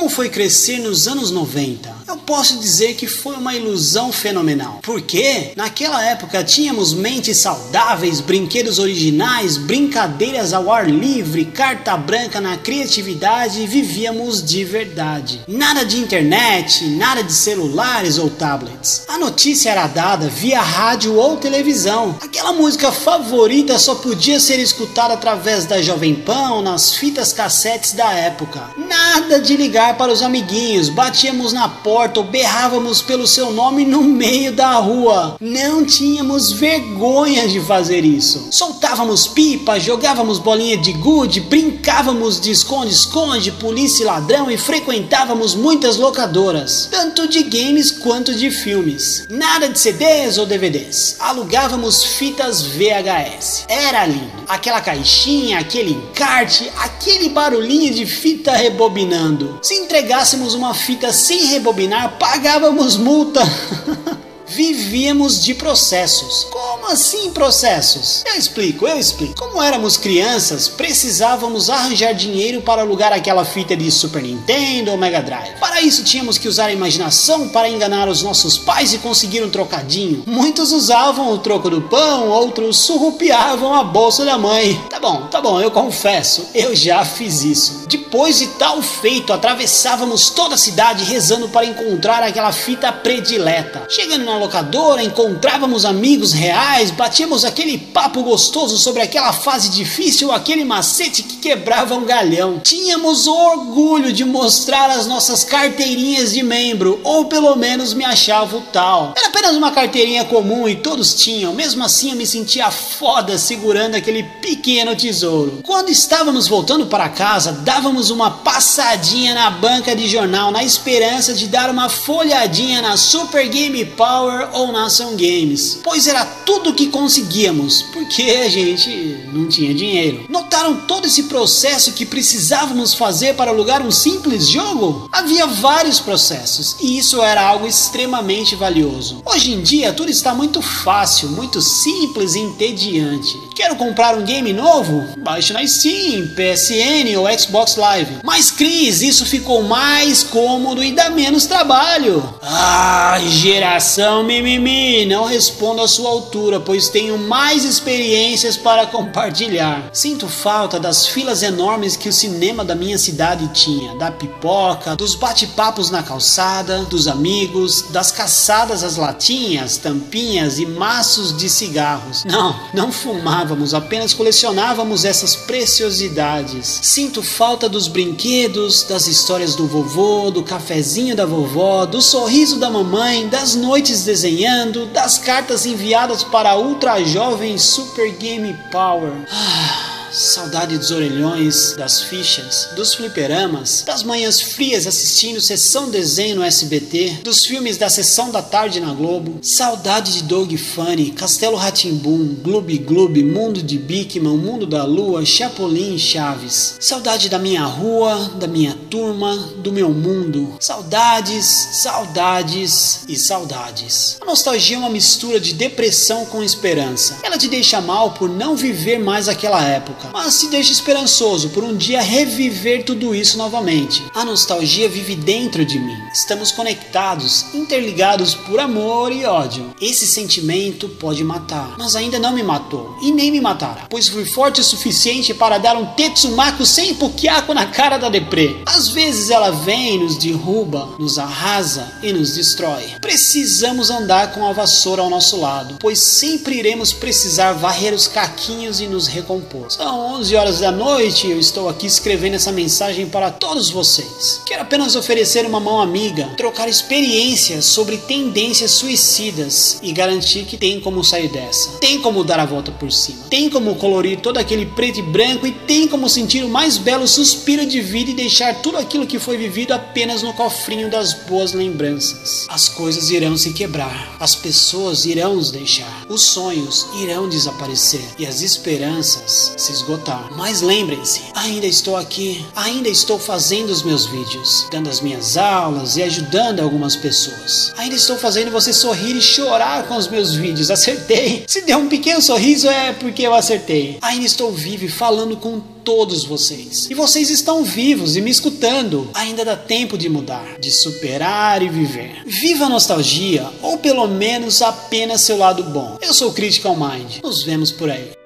Como foi crescer nos anos 90? Eu posso dizer que foi uma ilusão fenomenal. Porque naquela época tínhamos mentes saudáveis, brinquedos originais, brincadeiras ao ar livre, carta branca na criatividade e vivíamos de verdade. Nada de internet, nada de celulares ou tablets. A notícia era dada via rádio ou televisão. Aquela música favorita só podia ser escutada através da Jovem Pan ou nas fitas cassetes da época. Nada de ligar para os amiguinhos, batíamos na porta ou berrávamos pelo seu nome no meio da rua. Não tínhamos vergonha de fazer isso. Soltávamos pipa, jogávamos bolinha de gude, brincávamos de esconde-esconde, polícia e ladrão e frequentávamos muitas locadoras, tanto de games quanto de filmes. Nada de CDs ou DVDs. Alugávamos fitas VHS. Era lindo. Aquela caixinha, aquele encarte, aquele barulhinho de fita rebobinando. Se entregássemos uma fita sem rebobinar, pagávamos multa. Vivíamos de processos. Como assim processos? Eu explico, eu explico. Como éramos crianças, precisávamos arranjar dinheiro para alugar aquela fita de Super Nintendo ou Mega Drive. Para isso tínhamos que usar a imaginação para enganar os nossos pais e conseguir um trocadinho. Muitos usavam o troco do pão, outros surrupiavam a bolsa da mãe. Tá bom, tá bom, eu confesso, eu já fiz isso. Depois de tal feito, atravessávamos toda a cidade rezando para encontrar aquela fita predileta. Chegando na locadora, encontrávamos amigos reais, batíamos aquele papo gostoso sobre aquela fase difícil, aquele macete que quebrava um galhão. Tínhamos orgulho de mostrar as nossas carteirinhas de membro, ou pelo menos me achava o tal. Era apenas uma carteirinha comum e todos tinham, mesmo assim eu me sentia foda segurando aquele pequeno tesouro. Quando estávamos voltando para casa, dávamos uma passadinha na banca de jornal na esperança de dar uma folhadinha na Super Game Power ou na Ação Games, pois era tudo que conseguíamos, porque a gente não tinha dinheiro. Notaram todo esse processo que precisávamos fazer para alugar um simples jogo? Havia vários processos e isso era algo extremamente valioso. Hoje em dia tudo está muito fácil, muito simples e entediante. Quero comprar um game novo? Baixe na Steam, PSN ou Xbox Live. Mas Cris, isso ficou mais cômodo e dá menos trabalho. Ah, geração mimimi, não respondo à sua altura, pois tenho mais experiências para compartilhar. Sinto falta das filas enormes que o cinema da minha cidade tinha, da pipoca, dos bate-papos na calçada, dos amigos, das caçadas às latinhas, tampinhas e maços de cigarros. Não, não fumávamos, apenas colecionávamos essas preciosidades. Sinto falta dos brinquedos, das histórias do vovô, do cafezinho da vovó, do sorriso da mamãe, das noites desenhando, das cartas enviadas para a ultra jovem Super Game Power. Ah. Saudade dos orelhões, das fichas, dos fliperamas, das manhãs frias assistindo sessão desenho no SBT, dos filmes da sessão da tarde na Globo. Saudade de Dog Funny, Castelo Ratimbum, Gloob Gloob, Mundo de Bigman, Mundo da Lua, Chapolin e Chaves. Saudade da minha rua, da minha turma, do meu mundo. Saudades, saudades e saudades. A nostalgia é uma mistura de depressão com esperança. Ela te deixa mal por não viver mais aquela época mas se deixa esperançoso por um dia reviver tudo isso novamente. A nostalgia vive dentro de mim. Estamos conectados, interligados por amor e ódio. Esse sentimento pode matar, mas ainda não me matou e nem me matará, pois fui forte o suficiente para dar um Tetsumaku sem pukiaco na cara da deprê. Às vezes ela vem, nos derruba, nos arrasa e nos destrói. Precisamos andar com a vassoura ao nosso lado, pois sempre iremos precisar varrer os caquinhos e nos recompor. São são 11 horas da noite e eu estou aqui escrevendo essa mensagem para todos vocês. Quero apenas oferecer uma mão amiga, trocar experiências sobre tendências suicidas e garantir que tem como sair dessa. Tem como dar a volta por cima. Tem como colorir todo aquele preto e branco e tem como sentir o mais belo suspiro de vida e deixar tudo aquilo que foi vivido apenas no cofrinho das boas lembranças. As coisas irão se quebrar, as pessoas irão nos deixar, os sonhos irão desaparecer e as esperanças se esgotar. Mas lembrem-se, ainda estou aqui, ainda estou fazendo os meus vídeos, dando as minhas aulas e ajudando algumas pessoas. Ainda estou fazendo você sorrir e chorar com os meus vídeos. Acertei. Se deu um pequeno sorriso é porque eu acertei. Ainda estou vivo e falando com todos vocês. E vocês estão vivos e me escutando. Ainda dá tempo de mudar, de superar e viver. Viva a nostalgia, ou pelo menos apenas seu lado bom. Eu sou Critical Mind. Nos vemos por aí.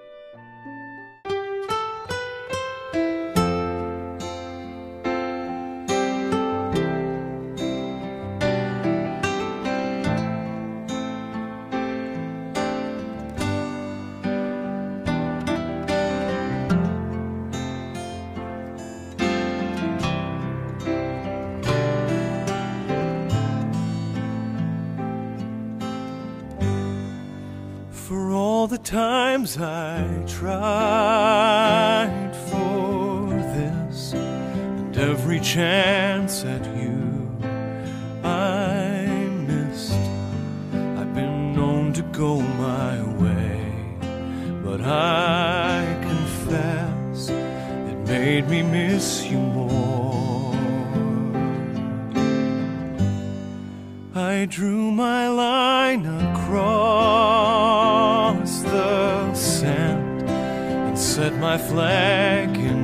For all the times I tried for this, and every chance at you I missed, I've been known to go my way, but I confess it made me miss you more. I drew my line across set my flag in.